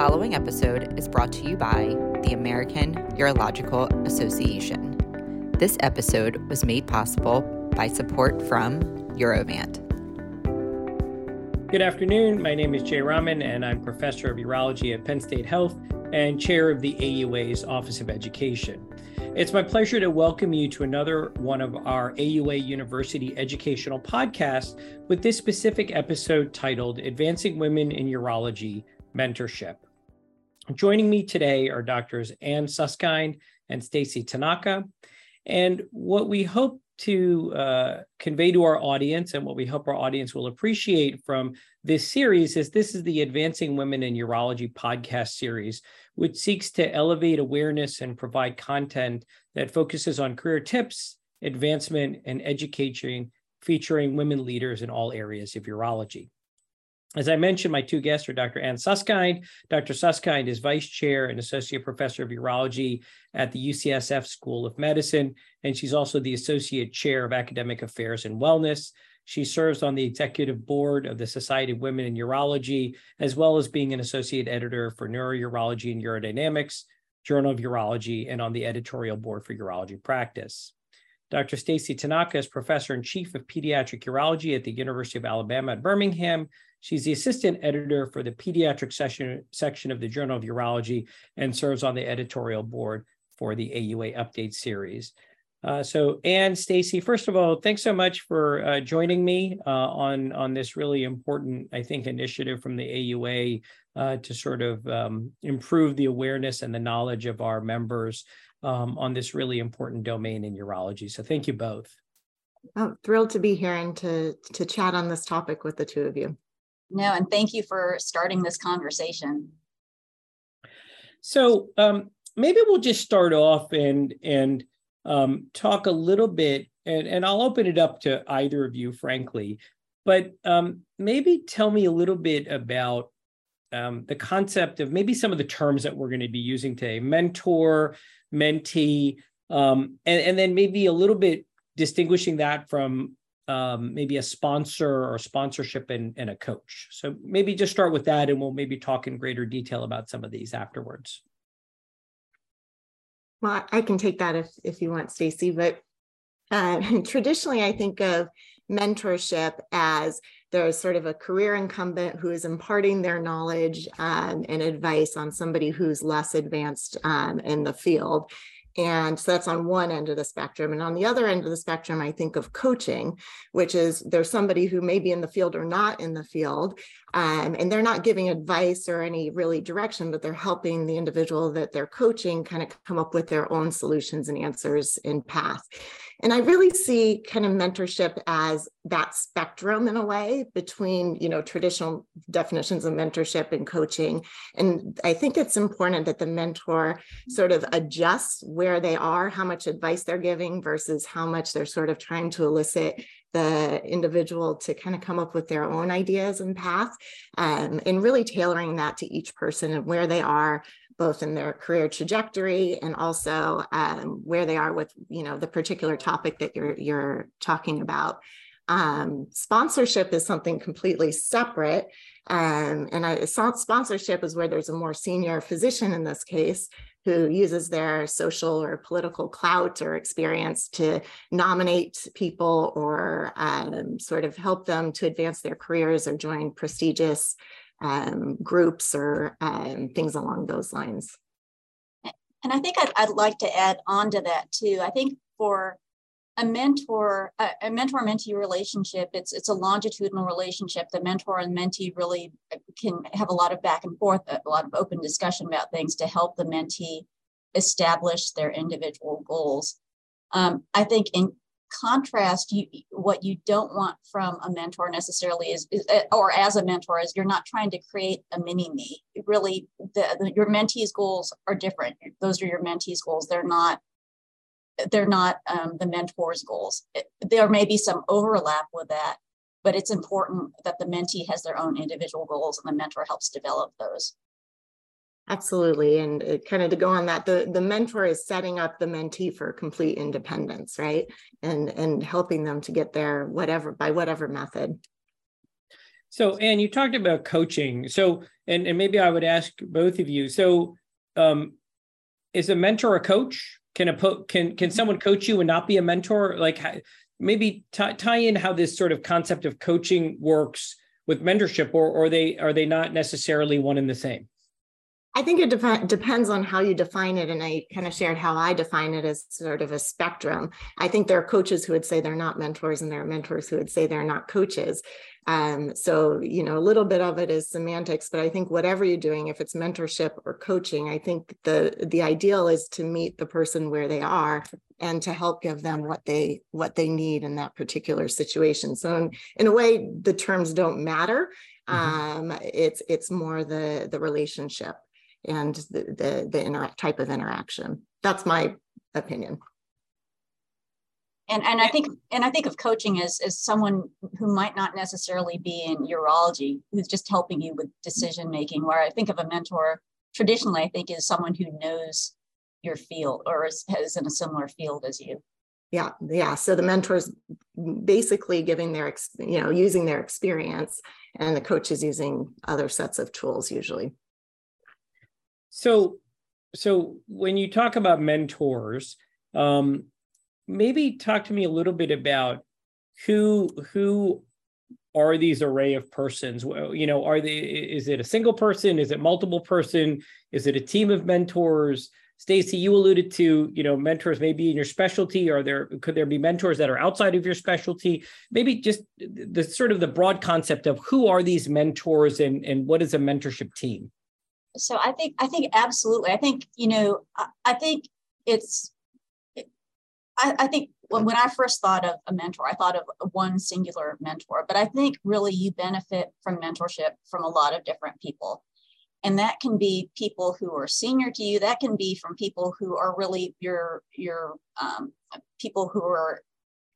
following episode is brought to you by the American Urological Association. This episode was made possible by support from Urovant. Good afternoon. My name is Jay Raman, and I'm professor of urology at Penn State Health and chair of the AUA's Office of Education. It's my pleasure to welcome you to another one of our AUA University educational podcasts with this specific episode titled Advancing Women in Urology Mentorship. Joining me today are doctors Anne Suskind and Stacy Tanaka. And what we hope to uh, convey to our audience and what we hope our audience will appreciate from this series is this is the Advancing Women in Urology podcast series, which seeks to elevate awareness and provide content that focuses on career tips, advancement, and education featuring women leaders in all areas of urology. As I mentioned, my two guests are Dr. Anne Suskind. Dr. Suskind is vice chair and associate professor of urology at the UCSF School of Medicine, and she's also the associate chair of academic affairs and wellness. She serves on the executive board of the Society of Women in Urology, as well as being an associate editor for Neurourology and Urodynamics, Journal of Urology, and on the editorial board for Urology Practice. Dr. Stacy Tanaka is professor and chief of pediatric urology at the University of Alabama at Birmingham. She's the assistant editor for the pediatric section, section of the Journal of Urology and serves on the editorial board for the AUA Update series. Uh, so, Anne, Stacy, first of all, thanks so much for uh, joining me uh, on on this really important, I think, initiative from the AUA uh, to sort of um, improve the awareness and the knowledge of our members um, on this really important domain in urology. So, thank you both. Oh, thrilled to be here and to to chat on this topic with the two of you. No, and thank you for starting this conversation. So, um, maybe we'll just start off and and um, talk a little bit, and, and I'll open it up to either of you, frankly, but um, maybe tell me a little bit about um, the concept of maybe some of the terms that we're going to be using today mentor, mentee, um, and, and then maybe a little bit distinguishing that from um, maybe a sponsor or sponsorship and, and a coach. So maybe just start with that, and we'll maybe talk in greater detail about some of these afterwards. Well, I can take that if if you want, Stacy. But uh, traditionally, I think of mentorship as there's sort of a career incumbent who is imparting their knowledge um, and advice on somebody who's less advanced um, in the field. And so that's on one end of the spectrum. And on the other end of the spectrum, I think of coaching, which is there's somebody who may be in the field or not in the field, um, and they're not giving advice or any really direction, but they're helping the individual that they're coaching kind of come up with their own solutions and answers and path. And I really see kind of mentorship as that spectrum in a way between, you know, traditional definitions of mentorship and coaching. And I think it's important that the mentor sort of adjusts where they are, how much advice they're giving versus how much they're sort of trying to elicit the individual to kind of come up with their own ideas and path um, and really tailoring that to each person and where they are both in their career trajectory and also um, where they are with you know the particular topic that you're you're talking about. Um, sponsorship is something completely separate um, and I, sponsorship is where there's a more senior physician in this case who uses their social or political clout or experience to nominate people or um, sort of help them to advance their careers or join prestigious um, groups or um, things along those lines. And I think I'd, I'd like to add on to that too. I think for a mentor, a, a mentor mentee relationship, it's it's a longitudinal relationship. The mentor and mentee really can have a lot of back and forth, a lot of open discussion about things to help the mentee establish their individual goals. Um, I think in contrast, you what you don't want from a mentor necessarily is, is or as a mentor is you're not trying to create a mini me. Really, the, the, your mentee's goals are different. Those are your mentee's goals. They're not they're not um, the mentor's goals. It, there may be some overlap with that, but it's important that the mentee has their own individual goals and the mentor helps develop those. Absolutely. And it, kind of to go on that, the, the mentor is setting up the mentee for complete independence, right? And and helping them to get there whatever by whatever method. So, Anne, you talked about coaching. So, and, and maybe I would ask both of you. So, um, is a mentor a coach? Can a po- can can someone coach you and not be a mentor? Like, maybe t- tie in how this sort of concept of coaching works with mentorship, or or they are they not necessarily one and the same? I think it dep- depends on how you define it. And I kind of shared how I define it as sort of a spectrum. I think there are coaches who would say they're not mentors, and there are mentors who would say they're not coaches. Um, so, you know, a little bit of it is semantics, but I think whatever you're doing, if it's mentorship or coaching, I think the the ideal is to meet the person where they are and to help give them what they what they need in that particular situation. So in, in a way, the terms don't matter. Mm-hmm. Um, it's it's more the the relationship and the the, the interact type of interaction. That's my opinion. And and I think and I think of coaching as as someone who might not necessarily be in urology, who's just helping you with decision making. Where I think of a mentor traditionally, I think is someone who knows your field or is, is in a similar field as you. Yeah, yeah. So the mentors basically giving their, you know, using their experience, and the coach is using other sets of tools usually. So, so when you talk about mentors, um, maybe talk to me a little bit about who who are these array of persons? You know are they is it a single person? Is it multiple person? Is it a team of mentors? Stacy you alluded to you know mentors maybe in your specialty. Are there could there be mentors that are outside of your specialty? Maybe just the sort of the broad concept of who are these mentors and and what is a mentorship team so i think i think absolutely i think you know i, I think it's I, I think when, when I first thought of a mentor, I thought of one singular mentor, but I think really you benefit from mentorship from a lot of different people. And that can be people who are senior to you. That can be from people who are really your your um, people who are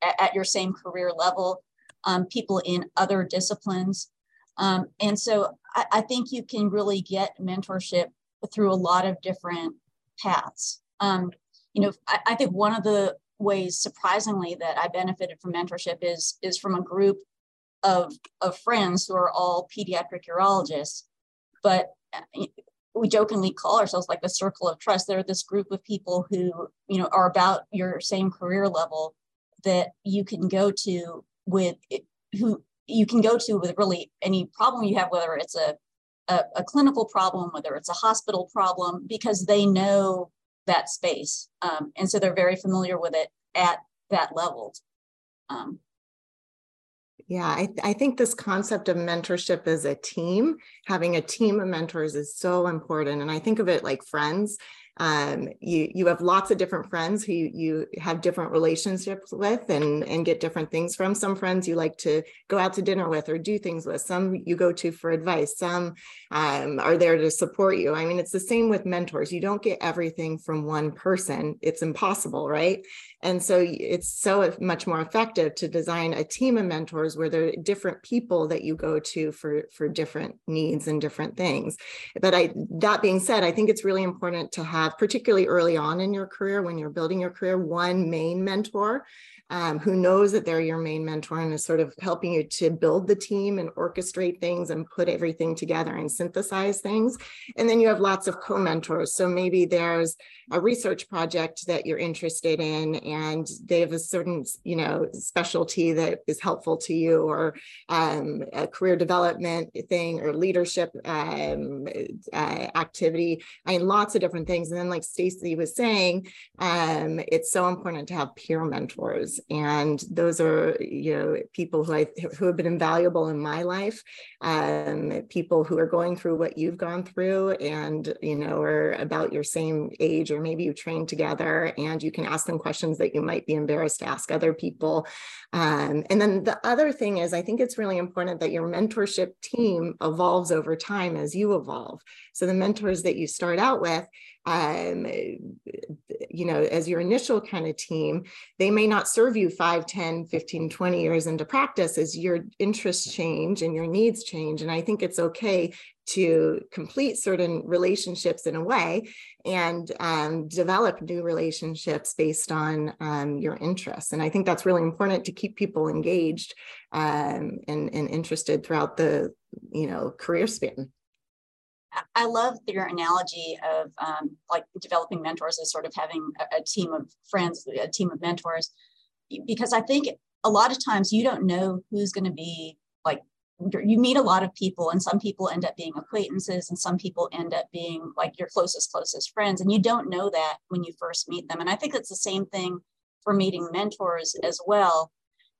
at, at, your same career level, um, people in other disciplines. Um, and so I, I, think you can really get mentorship through a lot of different paths. Um, you know, I, I, think one of the ways surprisingly that I benefited from mentorship is is from a group of of friends who are all pediatric urologists, but uh, we jokingly call ourselves like a circle of trust. They're this group of people who you know are about your same career level that you can go to with who you can go to with really any problem you have, whether it's a a, a clinical problem, whether it's a hospital problem, because they know that space. Um, and so they're very familiar with it at that level. Um, yeah, I, I think this concept of mentorship as a team, having a team of mentors is so important. And I think of it like friends um, you you have lots of different friends who you, have different relationships with and and get different things from. Some friends you like to go out to dinner with or do things with. Some you go to for advice. Some um, are there to support you. I mean it's the same with mentors. You don't get everything from one person. It's impossible right and so it's so much more effective to design a team of mentors where there are different people that you go to for for different needs and different things. But i that being said i think it's really important to have have, particularly early on in your career, when you're building your career, one main mentor um, who knows that they're your main mentor and is sort of helping you to build the team and orchestrate things and put everything together and synthesize things. And then you have lots of co mentors. So maybe there's a research project that you're interested in and they have a certain you know specialty that is helpful to you or um, a career development thing or leadership um, uh, activity i mean lots of different things and then like stacy was saying um, it's so important to have peer mentors and those are you know people who i who have been invaluable in my life um, people who are going through what you've gone through and you know are about your same age or maybe you trained together and you can ask them questions that you might be embarrassed to ask other people. Um, and then the other thing is, I think it's really important that your mentorship team evolves over time as you evolve. So the mentors that you start out with, um, you know, as your initial kind of team, they may not serve you 5, 10, 15, 20 years into practice as your interests change and your needs change. And I think it's okay to complete certain relationships in a way and um, develop new relationships based on um, your interests. And I think that's really important to keep people engaged um, and, and interested throughout the you know career span. I love your analogy of um, like developing mentors as sort of having a, a team of friends, a team of mentors, because I think a lot of times you don't know who's going to be like you meet a lot of people and some people end up being acquaintances and some people end up being like your closest closest friends and you don't know that when you first meet them and i think it's the same thing for meeting mentors as well.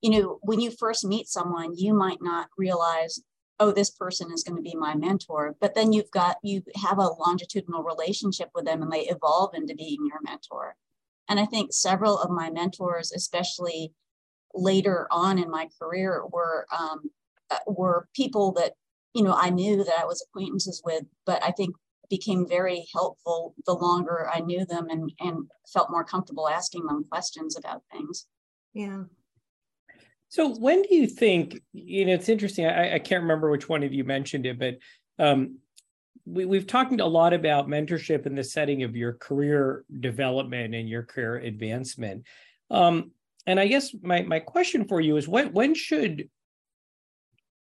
You know when you first meet someone you might not realize oh this person is going to be my mentor but then you've got you have a longitudinal relationship with them and they evolve into being your mentor and i think several of my mentors especially later on in my career were um, uh, were people that you know I knew that I was acquaintances with, but I think became very helpful the longer I knew them and and felt more comfortable asking them questions about things. Yeah. So when do you think, you know, it's interesting. I, I can't remember which one of you mentioned it, but um, we, we've talked a lot about mentorship in the setting of your career development and your career advancement. Um, and I guess my my question for you is when when should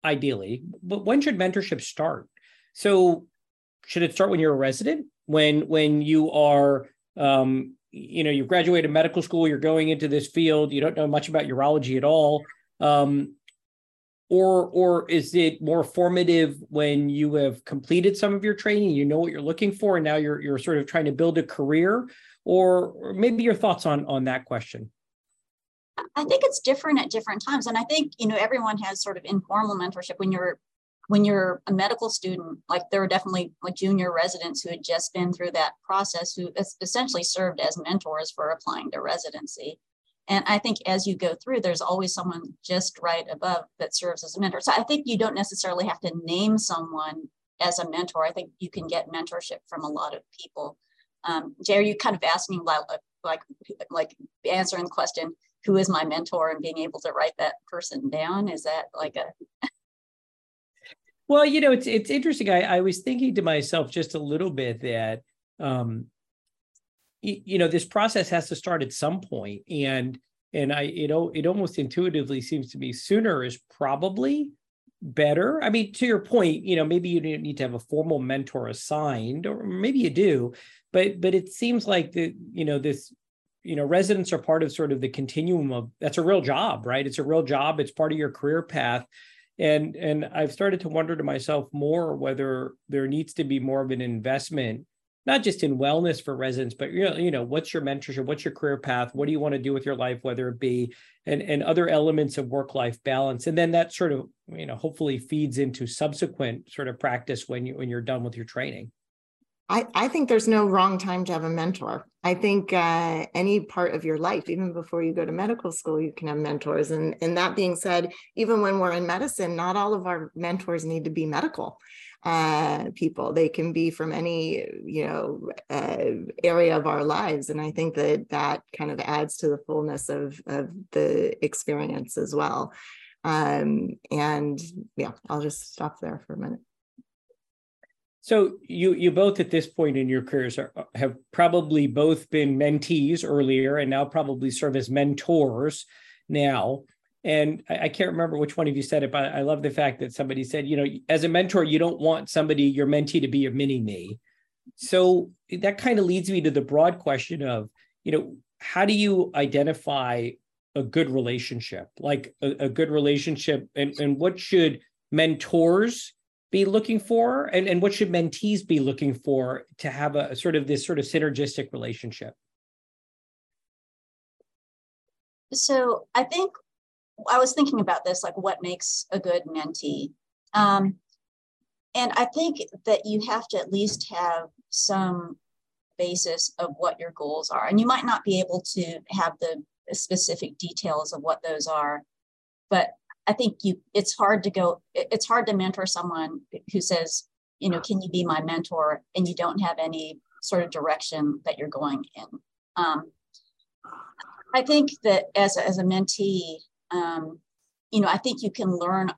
ideally, but when should mentorship start? So should it start when you're a resident? When when you are um, you know, you've graduated medical school, you're going into this field, you don't know much about urology at all. Um, or or is it more formative when you have completed some of your training, you know what you're looking for, and now you're you're sort of trying to build a career? Or, or maybe your thoughts on on that question. I think it's different at different times. And I think, you know, everyone has sort of informal mentorship when you're when you're a medical student, like there were definitely like junior residents who had just been through that process who essentially served as mentors for applying to residency. And I think as you go through, there's always someone just right above that serves as a mentor. So I think you don't necessarily have to name someone as a mentor. I think you can get mentorship from a lot of people. Um, Jay, are you kind of asking like, like, like answering the question, who is my mentor and being able to write that person down is that like a well you know it's it's interesting i, I was thinking to myself just a little bit that um you, know this process has to start at some point and and i you know it almost intuitively seems to me sooner is probably better. I mean to your point you know maybe you don't need to have a formal mentor assigned or maybe you do but but it seems like the you know this you know residents are part of sort of the continuum of that's a real job right? It's a real job. It's part of your career path. And and i've started to wonder to myself more whether there needs to be more of an investment not just in wellness for residents but you know, you know what's your mentorship what's your career path what do you want to do with your life whether it be and and other elements of work life balance and then that sort of you know hopefully feeds into subsequent sort of practice when you when you're done with your training I, I think there's no wrong time to have a mentor. I think uh, any part of your life, even before you go to medical school, you can have mentors. And, and that being said, even when we're in medicine, not all of our mentors need to be medical uh, people. They can be from any, you know, uh, area of our lives. And I think that that kind of adds to the fullness of, of the experience as well. Um, and yeah, I'll just stop there for a minute. So you you both at this point in your careers are, have probably both been mentees earlier and now probably serve as mentors now. And I, I, can't remember which one of you said it, but I love the fact that somebody said, you know, as a mentor, you don't want somebody, your mentee, to be your mini me. So that kind of leads me to the broad question of, you know, how do you identify a good relationship, like a, a good relationship, and, and what should mentors be looking for? And, and what should mentees be looking for to have a sort of this sort of synergistic relationship? So i think i was thinking about this like what makes a good mentee? Um, and i think that you have to at least have some basis of what your goals are. And you might not be able to have the specific details of what those are but I think you it's hard to go it's hard to mentor someone who says, you know, can you be my mentor? and you don't have any sort of direction that you're going in. Um, I think that as a, as a mentee, um, you know, I think you can learn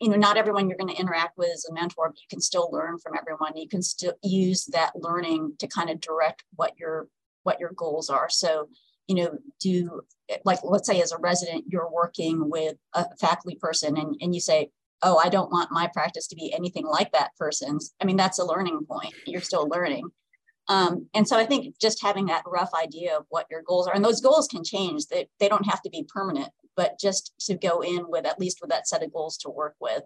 you know, not everyone you're going to interact with is a mentor, but you can still learn from everyone. You can still use that learning to kind of direct what your what your goals are. So, you know, do like let's say as a resident, you're working with a faculty person and, and you say, Oh, I don't want my practice to be anything like that person's. I mean, that's a learning point. You're still learning. Um, and so I think just having that rough idea of what your goals are, and those goals can change, they, they don't have to be permanent, but just to go in with at least with that set of goals to work with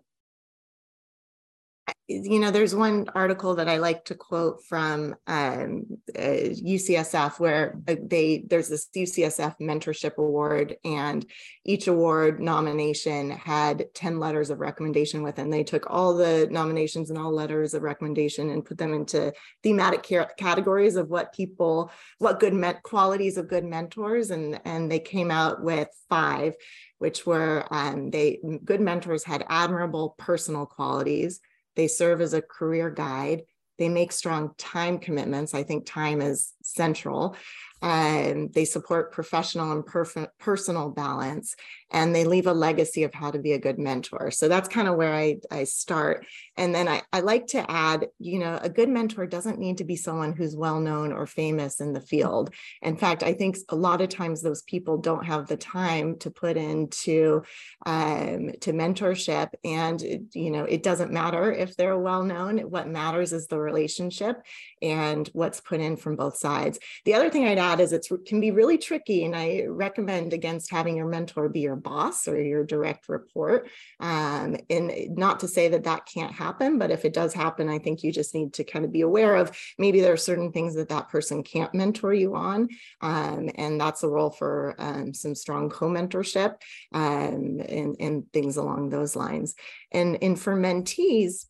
you know, there's one article that I like to quote from um, uh, UCSF where uh, they there's this UCSF mentorship award, and each award nomination had 10 letters of recommendation with, and they took all the nominations and all letters of recommendation and put them into thematic categories of what people, what good qualities of good mentors, and and they came out with five, which were um, they good mentors had admirable personal qualities they serve as a career guide. They make strong time commitments. I think time is central. And they support professional and perf- personal balance and they leave a legacy of how to be a good mentor. So that's kind of where I, I start. And then I, I like to add, you know, a good mentor doesn't need to be someone who's well known or famous in the field. In fact, I think a lot of times those people don't have the time to put into um, to mentorship. And, you know, it doesn't matter if they're well known. What matters is the relationship and what's put in from both sides. The other thing I'd add is it can be really tricky. And I recommend against having your mentor be your boss or your direct report. Um, and not to say that that can't happen, but if it does happen, I think you just need to kind of be aware of maybe there are certain things that that person can't mentor you on. Um, and that's a role for um, some strong co-mentorship um, and, and things along those lines. And, and for mentees,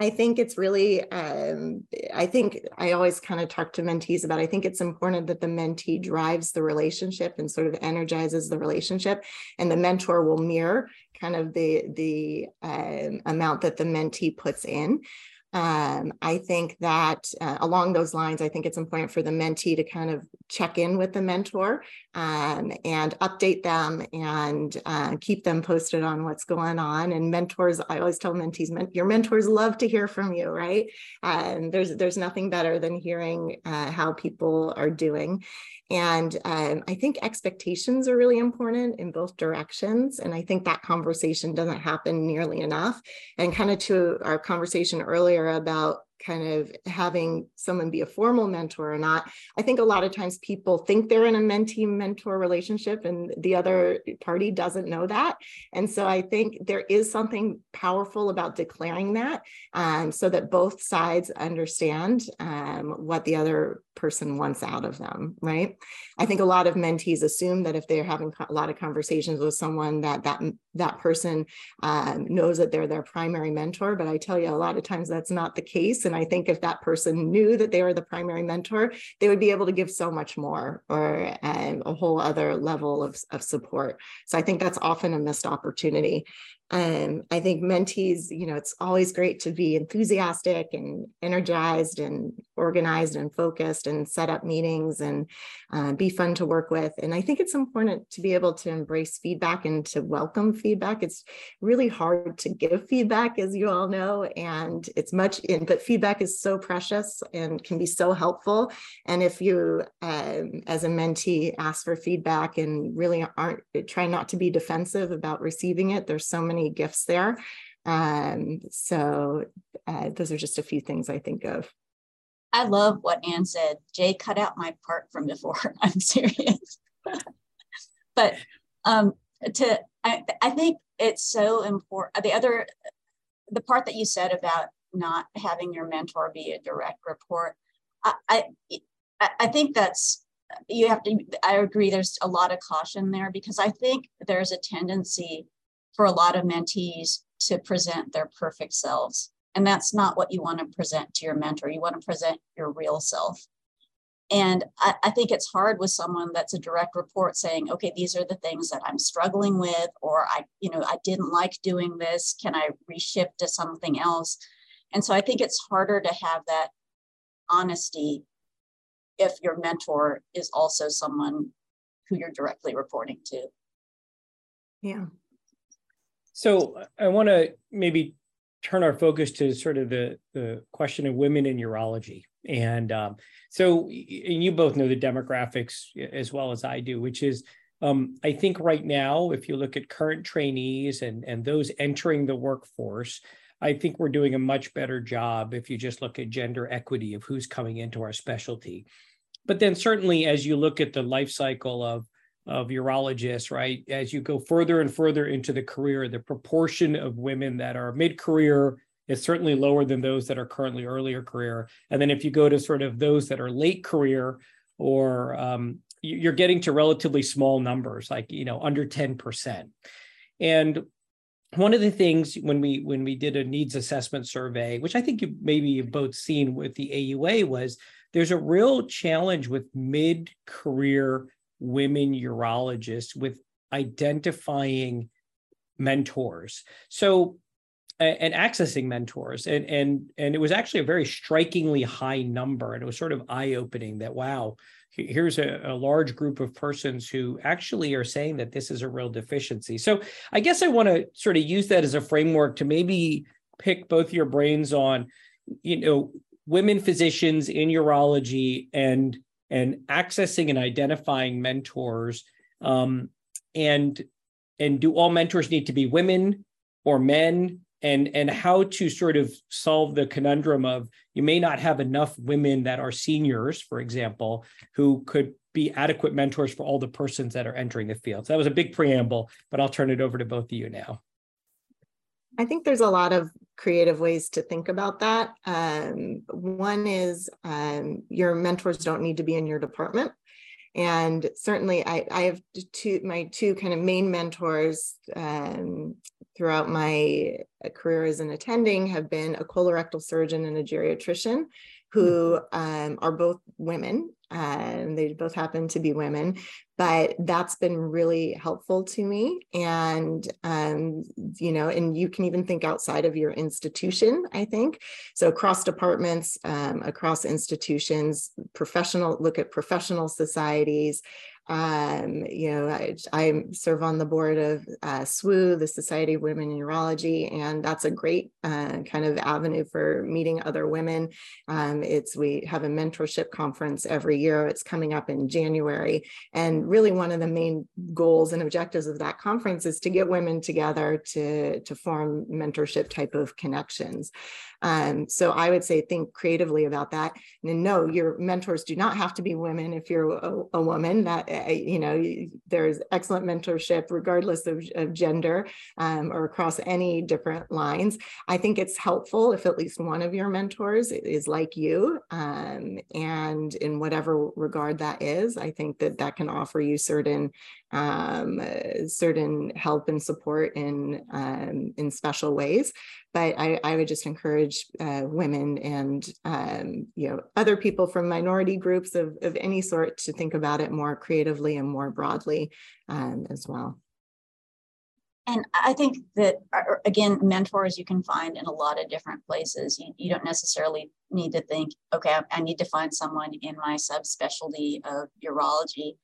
I think it's really, um, I think I always kind of talk to mentees about, I think it's important that the mentee drives the relationship and sort of energizes the relationship and the mentor will mirror kind of the, the um, amount that the mentee puts in. Um, I think that uh, along those lines, I think it's important for the mentee to kind of check in with the mentor um, and update them and uh, keep them posted on what's going on. And mentors, I always tell mentees, men- your mentors love to hear from you, right? And there's there's nothing better than hearing uh, how people are doing. And um, I think expectations are really important in both directions. And I think that conversation doesn't happen nearly enough. And kind of to our conversation earlier about kind of having someone be a formal mentor or not. I think a lot of times people think they're in a mentee mentor relationship and the other party doesn't know that. And so I think there is something powerful about declaring that um, so that both sides understand um, what the other person wants out of them, right? I think a lot of mentees assume that if they're having a lot of conversations with someone that that that person um, knows that they're their primary mentor, but I tell you a lot of times that's not the case and I think if that person knew that they were the primary mentor, they would be able to give so much more or um, a whole other level of, of support. So I think that's often a missed opportunity. Um, I think mentees, you know, it's always great to be enthusiastic and energized and organized and focused and set up meetings and uh, be fun to work with. And I think it's important to be able to embrace feedback and to welcome feedback. It's really hard to give feedback, as you all know, and it's much, in, but feedback is so precious and can be so helpful. And if you, um, as a mentee, ask for feedback and really aren't try not to be defensive about receiving it, there's so many many gifts there. Um, so uh, those are just a few things I think of. I love what Anne said. Jay, cut out my part from before. I'm serious. but um, to I, I think it's so important. The other, the part that you said about not having your mentor be a direct report, I, I, I think that's you have to. I agree. There's a lot of caution there because I think there's a tendency for a lot of mentees to present their perfect selves. And that's not what you want to present to your mentor. You want to present your real self. And I, I, think it's hard with someone that's a direct report saying, okay, these are the things that I'm struggling with, or I, you know, I didn't like doing this. Can I reshift to something else? And so I think it's harder to have that honesty if your mentor is also someone who you're directly reporting to. Yeah. So I want to maybe turn our focus to sort of the, the question of women in urology. And um, so and you both know the demographics as well as I do, which is um, I think right now, if you look at current trainees and, and those entering the workforce, I think we're doing a much better job if you just look at gender equity of who's coming into our specialty. But then certainly as you look at the life cycle of of urologists, right? As you go further and further into the career, the proportion of women that are mid-career is certainly lower than those that are currently earlier career. And then if you go to sort of those that are late career or um, you're getting to relatively small numbers, like you know under 10%. And one of the things when we when we did a needs assessment survey, which I think you maybe you've both seen with the AUA, was there's a real challenge with mid-career women urologists with identifying mentors. So and accessing mentors and and and it was actually a very strikingly high number and it was sort of eye-opening that wow here's a, a, large group of persons who actually are saying that this is a real deficiency so i guess i want to sort of use that as a framework to maybe pick both your brains on you know women physicians in urology and and accessing and identifying mentors um, and and do all mentors need to be women or men? And and how to sort of solve the conundrum of you may not have enough women that are seniors for example who could be adequate mentors for all the persons that are entering the field. So that was a big preamble but i'll turn it over to both of you now I think there's a lot of creative ways to think about that. Um, one is um, your mentors don't need to be in your department. And certainly I, I have two, my two kind of main mentors um, throughout my career as an attending have been a colorectal surgeon and a geriatrician who um, are both women and they both happen to be women but that's been really helpful to me. And um, you know and you can even think outside of your institution i think. So across departments um, across institutions professional look at professional societies um, you know, I, I, serve on the board of uh, SWU, the Society of Women in Urology, and that's a great uh, kind of avenue for meeting other women. Um, it's we have a mentorship conference every year. It's coming up in January, and really one of the main goals and objectives of that conference is to get women together to to form mentorship type of connections. Um, so I would say think creatively about that. And no, your mentors do not have to be women if you're a, a woman. That uh, you know, there's excellent mentorship regardless of, of gender um, or across any different lines. I think it's helpful if at least one of your mentors is like you, um, and in whatever regard that is, I think that that can offer you certain um, certain help and support in um, in special ways. But I, I would just encourage uh, women and um, you know other people from minority groups of, of any sort to think about it more creatively and more broadly um, as well. And I think that, uh, again, mentors you can find in a lot of different places. You, you don't necessarily need to think, okay, I, I, need to find someone in my subspecialty of urology.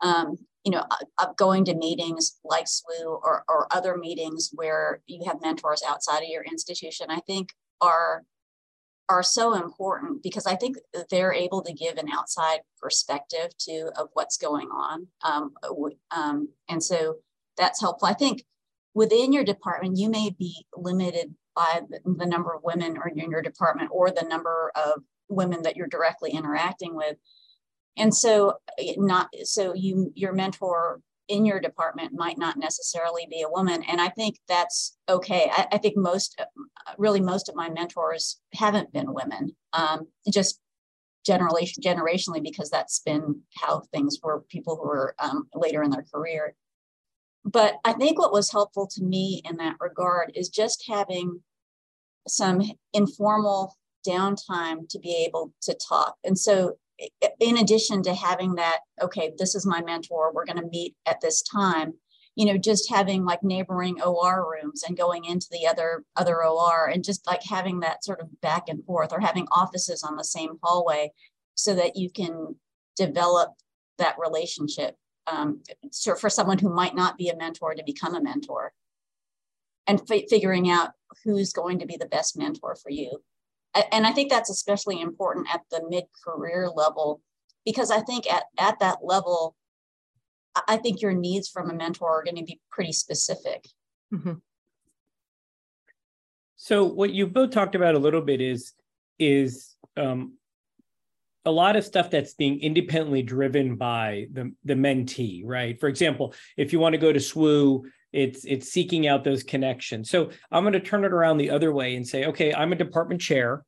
Um, you know, uh, going to meetings like SWU or, or other meetings where you have mentors outside of your institution, I think are are so important because I think they're able to give an outside perspective to of what's going on, um, um, and so that's helpful. I think within your department, you may be limited by the number of women or in your department or the number of women that you're directly interacting with and so eh, not so you your mentor in your department might not necessarily be a woman. And i think that's okay. I, I think most really most of my mentors haven't been women um, just generally generationally because that's been how things were people who were um, later in their career. But i think what was helpful to me in that regard is just having some informal downtime to be able to talk. And so in addition to having that, okay, this is my mentor, we're going to meet at this time, you know, just having like neighboring OR rooms and going into the other other OR and just like having that sort of back and forth or having offices on the same hallway so that you can develop that relationship um, so for someone who might not be a mentor to become a mentor. and f- figuring out who's going to be the best mentor for you. And I think that's especially important at the mid career level because I think at, at that level, I think your needs from a mentor are going to be pretty specific. Mm-hmm. So what you both talked about a little bit is is um, a lot of stuff that's being independently driven by the the mentee, right? For example, if you want to go to SWU, it's it's seeking out those connections. So I'm going to turn it around the other way and say, okay, I'm a department chair.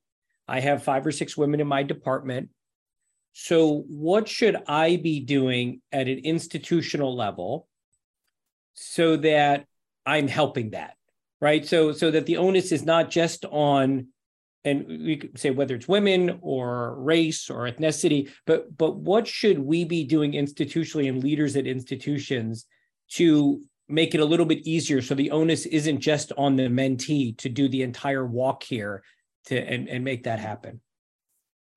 I have five or six women in my department. So what should I be doing at an institutional level so that I'm helping that? Right. So so that the onus is not just on and we could say whether it's women or race or ethnicity, but but what should we be doing institutionally and leaders at institutions to make it a little bit easier so the onus isn't just on the mentee to do the entire walk here to and, and make that happen?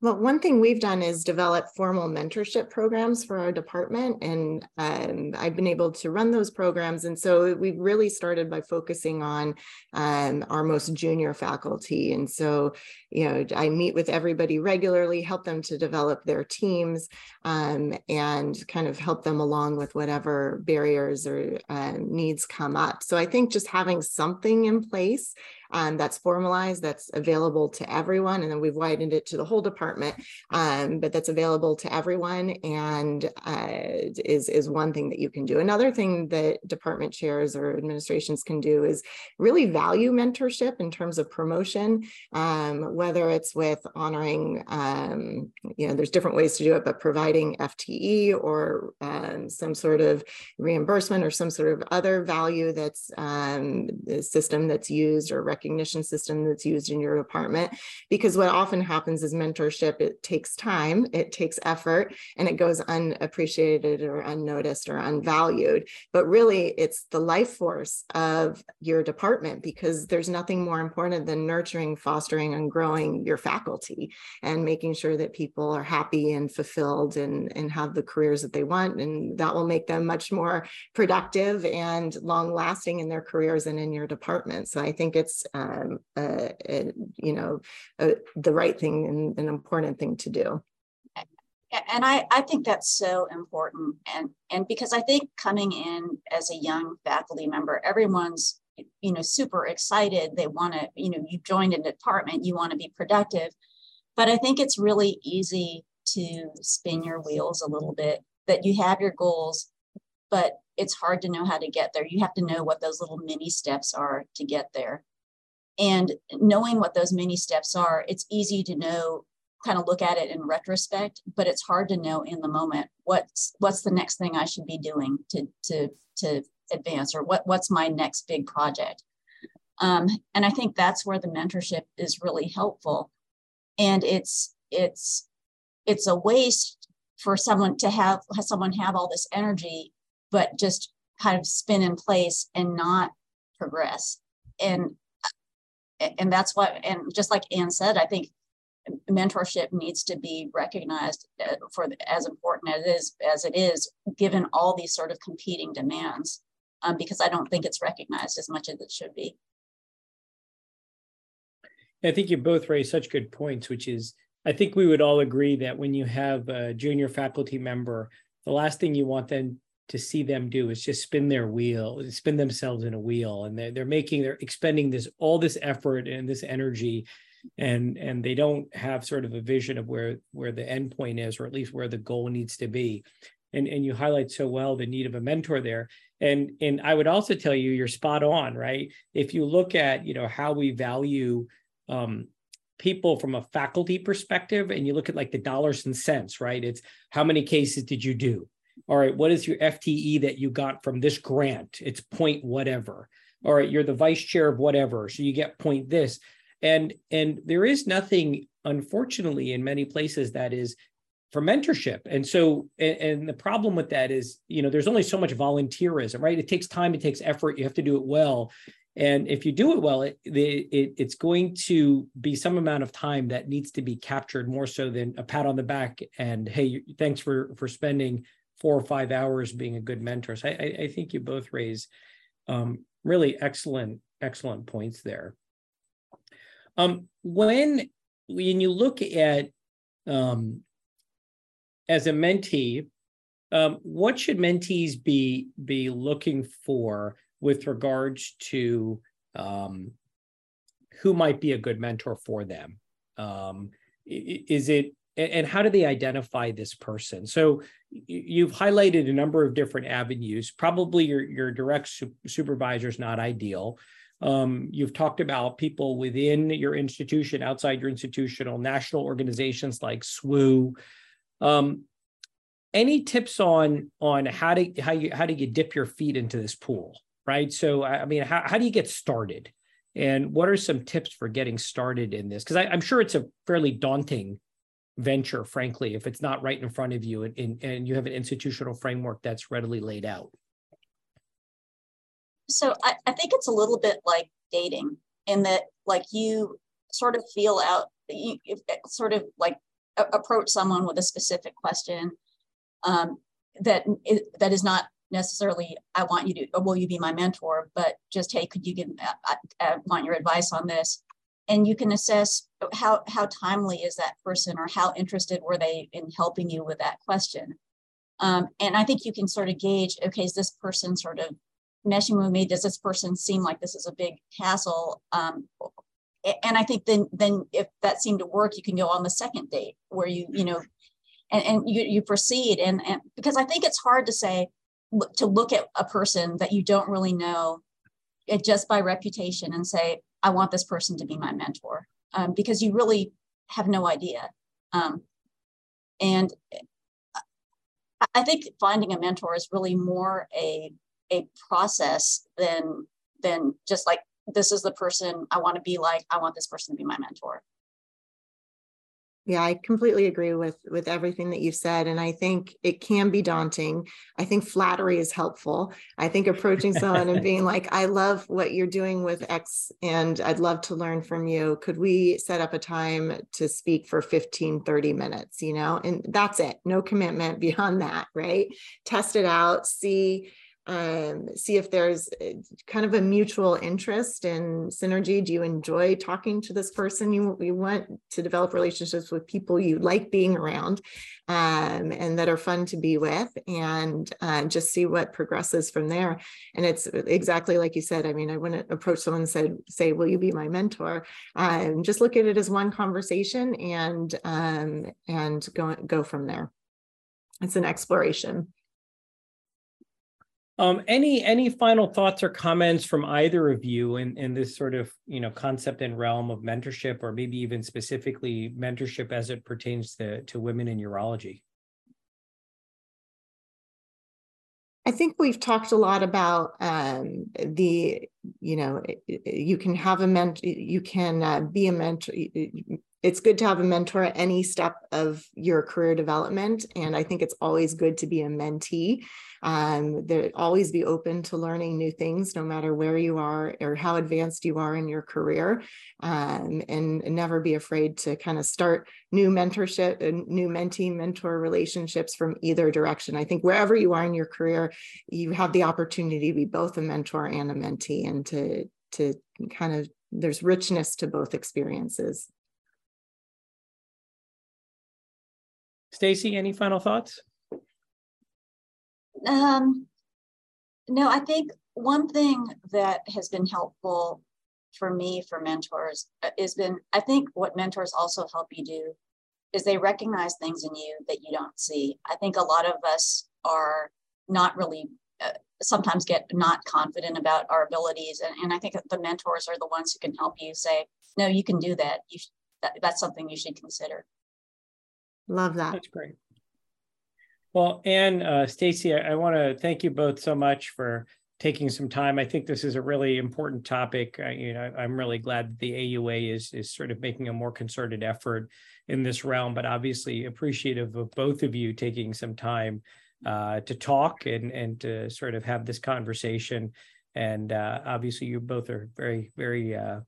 Well, one thing we've done is develop formal mentorship programs for our department, and um, I've been able to run those programs. And so we've really started by focusing on um, our most junior faculty. And so, you know, I meet with everybody regularly, help them to develop their teams, um, and kind of help them along with whatever barriers or uh, needs come up. So I think just having something in place um, that's formalized, that's available to everyone. And then we've widened it to the whole department, um, but that's available to everyone and uh, is, is one thing that you can do. Another thing that department chairs or administrations can do is really value mentorship in terms of promotion, um, whether it's with honoring, um, you know, there's different ways to do it, but providing FTE or um, some sort of reimbursement or some sort of other value that's um, the system that's used or recognized recognition system that's used in your department. Because what often happens is mentorship, it takes time, it takes effort, and it goes unappreciated or unnoticed or unvalued. But really, it's the life force of your department because there's nothing more important than nurturing, fostering, and growing your faculty and making sure that people are happy and fulfilled and, and have the careers that they want. And that will make them much more productive and long lasting in their careers and in your department. So I think it's um, uh, you know, uh, the right thing and an important thing to do. And I, I think that's so important. And, and because I think coming in as a young faculty member, everyone's, you know, super excited. They want to, you know, you joined a department, you want to be productive. But I think it's really easy to spin your wheels a little bit, that you have your goals, but it's hard to know how to get there. You have to know what those little mini steps are to get there. And knowing what those mini steps are, it's easy to know, kind of look at it in retrospect, but it's hard to know in the moment what's what's the next thing I should be doing to to to advance or what what's my next big project. Um, and I think that's where the mentorship is really helpful. And it's it's it's a waste for someone to have, have someone have all this energy, but just kind of spin in place and not progress. And and that's what and just like anne said i think mentorship needs to be recognized uh, for as important as it is as it is given all these sort of competing demands um, because i don't think it's recognized as much as it should be. I think you both raised such good points which is i think we would all agree that when you have a junior faculty member the last thing you want them to see them do is just spin their wheel, spin themselves in a wheel, and they're they're making they're expending this all this effort and this energy, and and they don't have sort of a vision of where where the end point is, or at least where the goal needs to be. And and you highlight so well the need of a mentor there. And and I would also tell you you're spot on, right? If you look at you know how we value um, people from a faculty perspective and you look at like the dollars and cents right it's how many cases did you do all right, what is your FTE that you got from this grant? It's point whatever. All right, you're the vice chair of whatever, so you get point this. And and there is nothing, unfortunately, in many places that is for mentorship. And so, and, and, the problem with that is, you know, there's only so much volunteerism, right? It takes time, it takes effort. You have to do it well. And if you do it well, it, it, it's going to be some amount of time that needs to be captured more so than a pat on the back and hey, thanks for for spending four or five hours being a good mentor. So I, I think you both raise um, really excellent, excellent points there. Um, when when you look at um, as a mentee, um, what should mentees be be looking for with regards to um, who might be a good mentor for them? Um, is it and how do they identify this person? So you've highlighted a number of different avenues. Probably your your direct su- supervisor is not ideal. Um, you've talked about people within your institution, outside your institutional, national organizations like SWU. Um, any tips on on how to how you how do you dip your feet into this pool, right? So I mean, how how do you get started? And what are some tips for getting started in this? Because I'm sure it's a fairly daunting venture, frankly, if it's not right in front of you and, and, and you have an institutional framework that's readily laid out? So I, I think it's a little bit like dating in that like you sort of feel out, you, you sort of like a, approach someone with a specific question um, that that is not necessarily I want you to will you be my mentor, but just hey, could you give I, I want your advice on this, and you can assess how how timely is that person or how interested were they in helping you with that question. Um, and i think you can sort of gauge okay is this person sort of meshing with me? Does this person seem like this is a big hassle? Um, and i think then then if that seemed to work you can go on the second date where you you know and, and you, you proceed. And, and because i think it's hard to say to look at a person that you don't really know it just by reputation and say I want this person to be my mentor um, because you really have no idea. Um, and I think finding a mentor is really more a a process than than just like this is the person I want to be like. I want this person to be my mentor yeah i completely agree with with everything that you said and i think it can be daunting. I think flattery is helpful. I think approaching someone and being like i love what you're doing with x and i'd love to learn from you. Could we set up a time to speak for 15 30 minutes? You know and that's it. No commitment beyond that right? Test it out see um, see if there's uh, kind of a mutual interest in synergy. Do you enjoy talking to this person? You, you want to develop relationships with people you like being around um, and that are fun to be with, and uh, just see what progresses from there. And it's exactly like you said. I mean, I wouldn't approach someone and said, "Say, will you be my mentor?" Um, just look at it as one conversation and um, and go go from there. It's an exploration. Um, any any final thoughts or comments from either of you in, in this sort of you know concept and realm of mentorship, or maybe even specifically mentorship as it pertains to, to women in urology? I think we've talked a lot about um, the, you know, you can have a mentor, you can uh, be a mentor, it's good to have a mentor at any step of your career development. And I think it's always good to be a mentee. Um, always be open to learning new things, no matter where you are or how advanced you are in your career. Um, and, never be afraid to kind of start new mentorship and uh, new mentee mentor relationships from either direction. I think wherever you are in your career, you have the opportunity to be both a mentor and a mentee and to, to kind of there's richness to both experiences. Stacy, any final thoughts? Um, no, I think one thing that has been helpful for me for mentors uh, has been I think what mentors also help you do is they recognize things in you that you don't see. I think a lot of us are not really uh, sometimes get not confident about our abilities and, and I think the mentors are the ones who can help you say no you can do that you that, that's something you should consider Love that. That's great. Well, Anne, uh, Stacy, I, I want to thank you both so much for taking some time. I think this is a really important topic. I, you know, I'm really glad that the AUA is is sort of making a more concerted effort in this realm, but obviously appreciative of both of you taking some time uh, to talk and and to sort of have this conversation. And uh, obviously, you both are very very uh,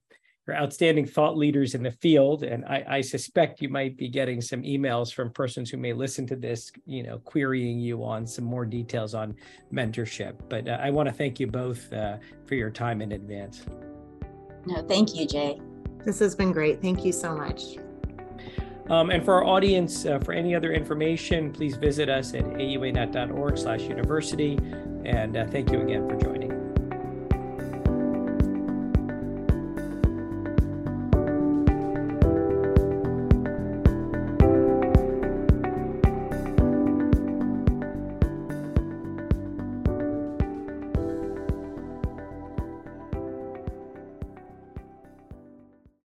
you're outstanding thought leaders in the field. And I, I, suspect you might be getting some emails from persons who may listen to this, you know, querying you on some more details on mentorship. But uh, I want to thank you both uh, for your time in advance. No, thank you, Jay. This has been great. Thank you so much. Um, and for our audience, uh, for any other information, please visit us at auanet.org slash university. And uh, thank you again for joining.